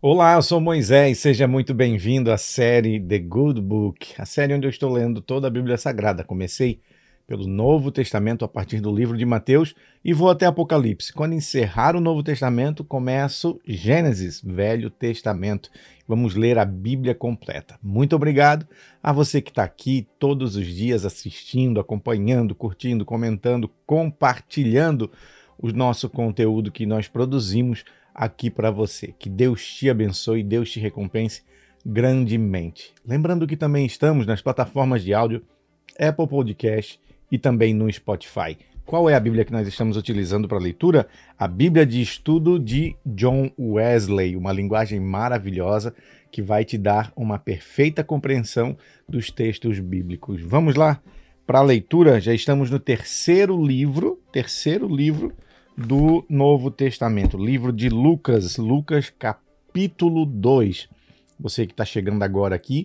Olá, eu sou Moisés, seja muito bem-vindo à série The Good Book, a série onde eu estou lendo toda a Bíblia Sagrada. Comecei pelo Novo Testamento a partir do livro de Mateus e vou até Apocalipse. Quando encerrar o Novo Testamento, começo Gênesis, Velho Testamento. Vamos ler a Bíblia completa. Muito obrigado a você que está aqui todos os dias assistindo, acompanhando, curtindo, comentando, compartilhando o nosso conteúdo que nós produzimos aqui para você. Que Deus te abençoe, Deus te recompense grandemente. Lembrando que também estamos nas plataformas de áudio Apple Podcast e também no Spotify. Qual é a Bíblia que nós estamos utilizando para leitura? A Bíblia de Estudo de John Wesley, uma linguagem maravilhosa que vai te dar uma perfeita compreensão dos textos bíblicos. Vamos lá para a leitura. Já estamos no terceiro livro, terceiro livro do Novo Testamento, livro de Lucas, Lucas capítulo 2. Você que está chegando agora aqui,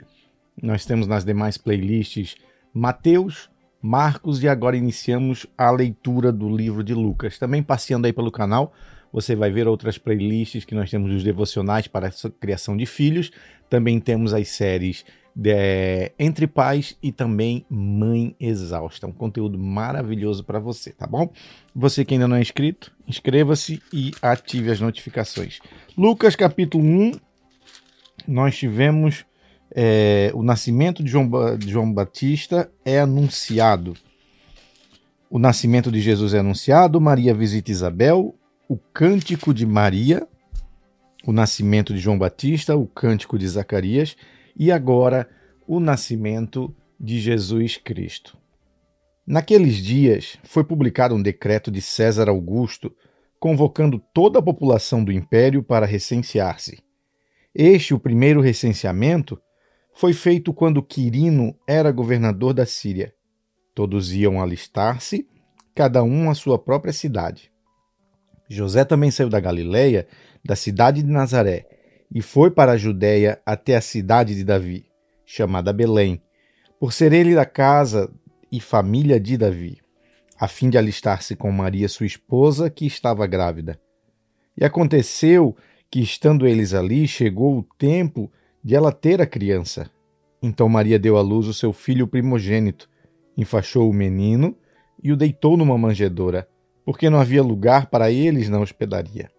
nós temos nas demais playlists Mateus, Marcos e agora iniciamos a leitura do livro de Lucas. Também passeando aí pelo canal, você vai ver outras playlists que nós temos os devocionais para a criação de filhos. Também temos as séries Entre Pais e também Mãe Exausta. Um conteúdo maravilhoso para você, tá bom? Você que ainda não é inscrito, inscreva-se e ative as notificações. Lucas capítulo 1, nós tivemos é, o nascimento de João, de João Batista é anunciado. O nascimento de Jesus é anunciado, Maria visita Isabel, o cântico de Maria, o nascimento de João Batista, o cântico de Zacarias e agora o nascimento de Jesus Cristo. Naqueles dias foi publicado um decreto de César Augusto convocando toda a população do império para recensear-se. Este, o primeiro recenseamento, foi feito quando Quirino era governador da Síria. Todos iam alistar-se, cada um à sua própria cidade. José também saiu da Galiléia, da cidade de Nazaré, e foi para a Judéia até a cidade de Davi, chamada Belém, por ser ele da casa e família de Davi, a fim de alistar-se com Maria, sua esposa, que estava grávida. E aconteceu que, estando eles ali, chegou o tempo de ela ter a criança. Então Maria deu à luz o seu filho primogênito, enfaixou o menino e o deitou numa manjedoura, porque não havia lugar para eles na hospedaria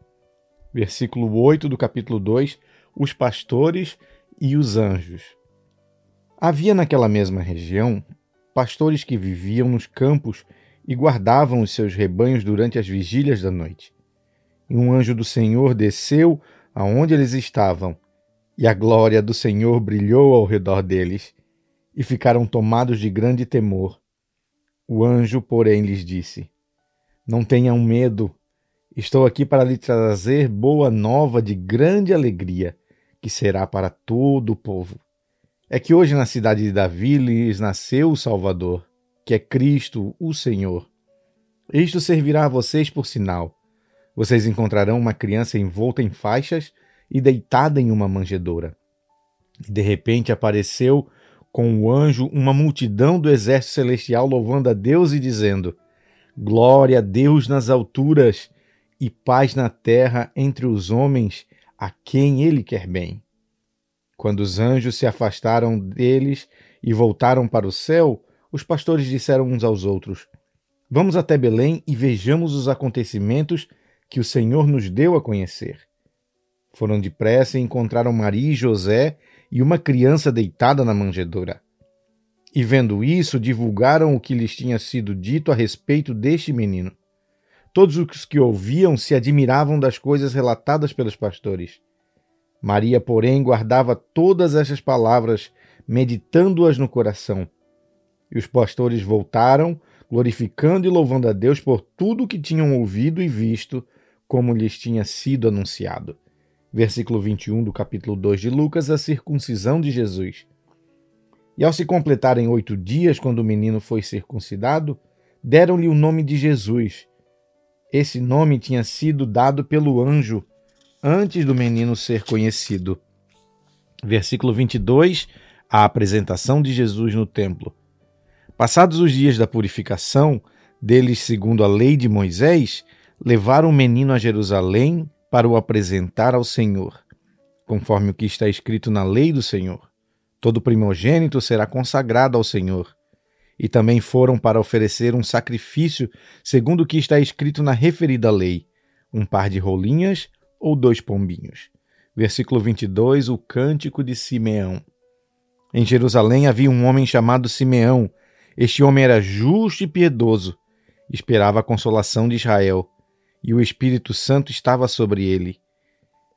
versículo 8 do capítulo 2, os pastores e os anjos. Havia naquela mesma região pastores que viviam nos campos e guardavam os seus rebanhos durante as vigílias da noite. E um anjo do Senhor desceu aonde eles estavam, e a glória do Senhor brilhou ao redor deles, e ficaram tomados de grande temor. O anjo, porém, lhes disse: Não tenham medo, Estou aqui para lhe trazer boa nova de grande alegria, que será para todo o povo. É que hoje na cidade de Davi lhes nasceu o Salvador, que é Cristo, o Senhor. Isto servirá a vocês por sinal. Vocês encontrarão uma criança envolta em faixas e deitada em uma manjedoura. De repente apareceu com o anjo uma multidão do exército celestial louvando a Deus e dizendo: Glória a Deus nas alturas e paz na terra entre os homens a quem ele quer bem. Quando os anjos se afastaram deles e voltaram para o céu, os pastores disseram uns aos outros: Vamos até Belém e vejamos os acontecimentos que o Senhor nos deu a conhecer. Foram depressa e encontraram Maria e José e uma criança deitada na manjedoura. E vendo isso, divulgaram o que lhes tinha sido dito a respeito deste menino. Todos os que ouviam se admiravam das coisas relatadas pelos pastores. Maria, porém, guardava todas estas palavras, meditando-as no coração. E os pastores voltaram, glorificando e louvando a Deus por tudo o que tinham ouvido e visto, como lhes tinha sido anunciado. Versículo 21 do capítulo 2 de Lucas, a circuncisão de Jesus. E ao se completarem oito dias, quando o menino foi circuncidado, deram-lhe o nome de Jesus esse nome tinha sido dado pelo anjo antes do menino ser conhecido. Versículo 22, a apresentação de Jesus no templo. Passados os dias da purificação deles segundo a lei de Moisés, levaram o menino a Jerusalém para o apresentar ao Senhor. conforme o que está escrito na lei do Senhor. Todo primogênito será consagrado ao Senhor. E também foram para oferecer um sacrifício, segundo o que está escrito na referida lei: um par de rolinhas ou dois pombinhos. Versículo 22, o cântico de Simeão. Em Jerusalém havia um homem chamado Simeão. Este homem era justo e piedoso, esperava a consolação de Israel, e o Espírito Santo estava sobre ele.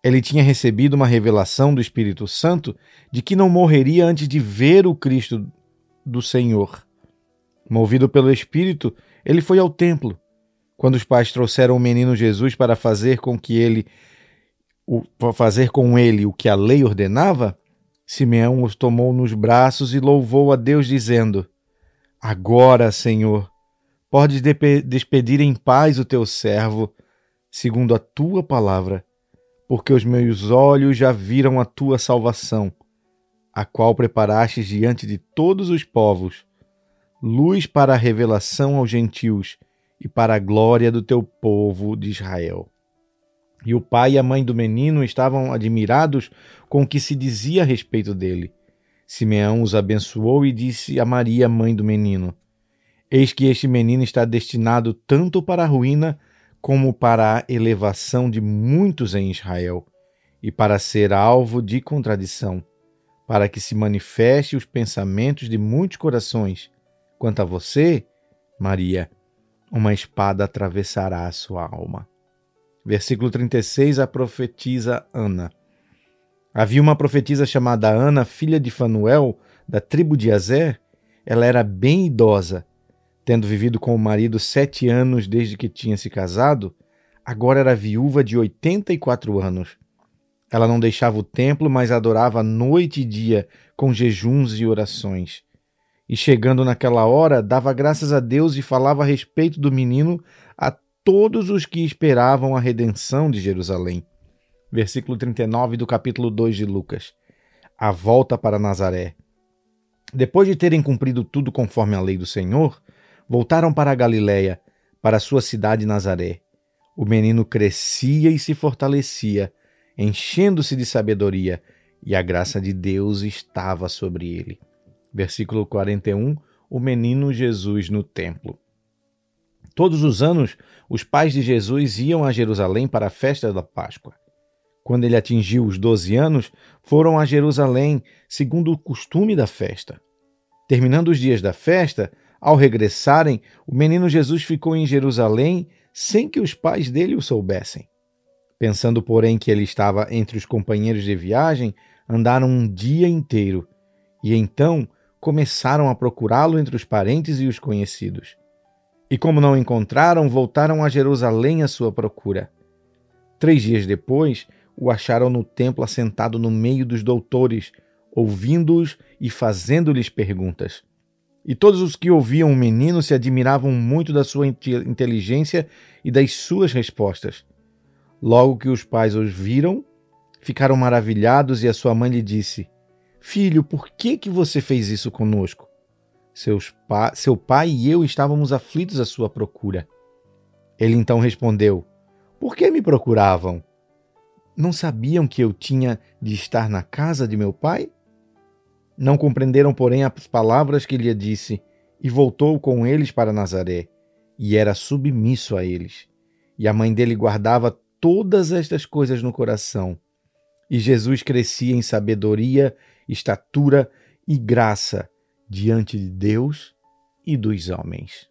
Ele tinha recebido uma revelação do Espírito Santo de que não morreria antes de ver o Cristo do Senhor. Movido pelo Espírito, ele foi ao templo. Quando os pais trouxeram o menino Jesus para fazer com que ele o, fazer com ele o que a lei ordenava, Simeão os tomou nos braços e louvou a Deus, dizendo: Agora, Senhor, podes despedir em paz o teu servo, segundo a tua palavra, porque os meus olhos já viram a tua salvação, a qual preparastes diante de todos os povos, luz para a revelação aos gentios e para a glória do teu povo de Israel. E o pai e a mãe do menino estavam admirados com o que se dizia a respeito dele. Simeão os abençoou e disse a Maria, mãe do menino: Eis que este menino está destinado tanto para a ruína como para a elevação de muitos em Israel, e para ser alvo de contradição, para que se manifeste os pensamentos de muitos corações. Quanto a você, Maria, uma espada atravessará a sua alma. Versículo 36, a profetisa Ana. Havia uma profetisa chamada Ana, filha de Fanuel, da tribo de Azer. Ela era bem idosa, tendo vivido com o marido sete anos desde que tinha se casado, agora era viúva de 84 anos. Ela não deixava o templo, mas adorava noite e dia com jejuns e orações. E chegando naquela hora, dava graças a Deus e falava a respeito do menino a todos os que esperavam a redenção de Jerusalém. Versículo 39 do capítulo 2 de Lucas. A volta para Nazaré. Depois de terem cumprido tudo conforme a lei do Senhor, voltaram para a Galiléia, para sua cidade Nazaré. O menino crescia e se fortalecia, enchendo-se de sabedoria, e a graça de Deus estava sobre ele. Versículo 41, o menino Jesus no templo. Todos os anos, os pais de Jesus iam a Jerusalém para a festa da Páscoa. Quando ele atingiu os doze anos, foram a Jerusalém, segundo o costume da festa. Terminando os dias da festa, ao regressarem, o menino Jesus ficou em Jerusalém sem que os pais dele o soubessem. Pensando, porém, que ele estava entre os companheiros de viagem, andaram um dia inteiro e então começaram a procurá-lo entre os parentes e os conhecidos. E como não encontraram, voltaram a Jerusalém à sua procura. Três dias depois, o acharam no templo assentado no meio dos doutores, ouvindo-os e fazendo-lhes perguntas. E todos os que ouviam o menino se admiravam muito da sua inteligência e das suas respostas. Logo que os pais os viram, ficaram maravilhados e a sua mãe lhe disse: Filho, por que, que você fez isso conosco? Seus pa seu pai e eu estávamos aflitos à sua procura. Ele então respondeu: Por que me procuravam? Não sabiam que eu tinha de estar na casa de meu pai? Não compreenderam, porém, as palavras que lhe disse, e voltou com eles para Nazaré, e era submisso a eles. E a mãe dele guardava todas estas coisas no coração. E Jesus crescia em sabedoria, estatura e graça diante de Deus e dos homens.